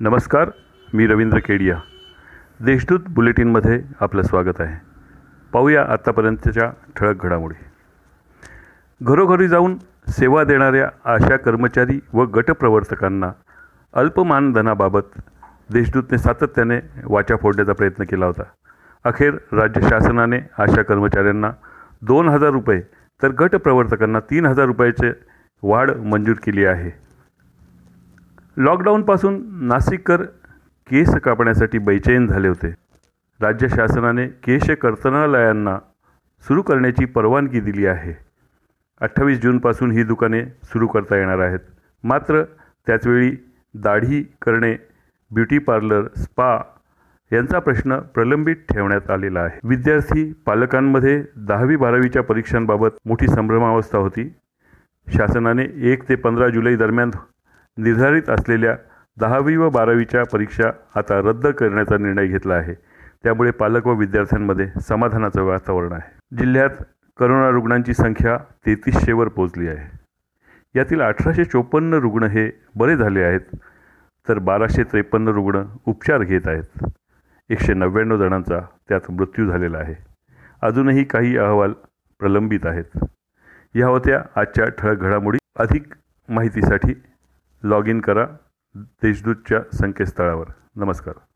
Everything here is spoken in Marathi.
नमस्कार मी रवींद्र केडिया. देशदूत बुलेटिनमध्ये आपलं स्वागत आहे. पाहूया आत्तापर्यंतच्या ठळक घडामोडी. घरोघरी जाऊन सेवा देणाऱ्या आशा कर्मचारी व गटप्रवर्तकांना अल्पमानधनाबाबत देशदूतने सातत्याने वाचा फोडण्याचा प्रयत्न केला होता. अखेर राज्य शासनाने आशा कर्मचाऱ्यांना दोन हजार रुपये तर गटप्रवर्तकांना तीन हजार रुपयाचे वाढ मंजूर केली आहे. लॉकडाऊनपासून नाशिककर केस कापण्यासाठी बैचैन झाले होते. राज्य शासनाने केश कर्तनालयांना सुरू करण्याची परवानगी दिली आहे. अठ्ठावीस जूनपासून ही दुकाने सुरू करता येणार आहेत. मात्र त्याचवेळी दाढी करणे ब्युटी पार्लर स्पा यांचा प्रश्न प्रलंबित ठेवण्यात आलेला आहे. विद्यार्थी पालकांमध्ये दहावी बारावीच्या परीक्षांबाबत मोठी संभ्रमावस्था होती. शासनाने एक ते पंधरा जुलै दरम्यान निर्धारित असलेल्या दहावी व बारावीच्या परीक्षा आता रद्द करण्याचा निर्णय घेतला आहे. त्यामुळे पालक व विद्यार्थ्यांमध्ये समाधानाचं वातावरण आहे. जिल्ह्यात करोना रुग्णांची संख्या तेहतीसशेवर पोहोचली आहे. यातील अठराशे चोपन्न रुग्ण हे बरे झाले आहेत तर बाराशे त्रेपन्न रुग्ण उपचार घेत आहेत. एकशे नव्याण्णव जणांचा त्यात मृत्यू झालेला आहे. अजूनही काही अहवाल प्रलंबित आहेत. या होत्या आजच्या ठळक घडामोडी. अधिक माहितीसाठी लॉग इन करा देशदूतच्या संकेतस्थळावर. नमस्कार.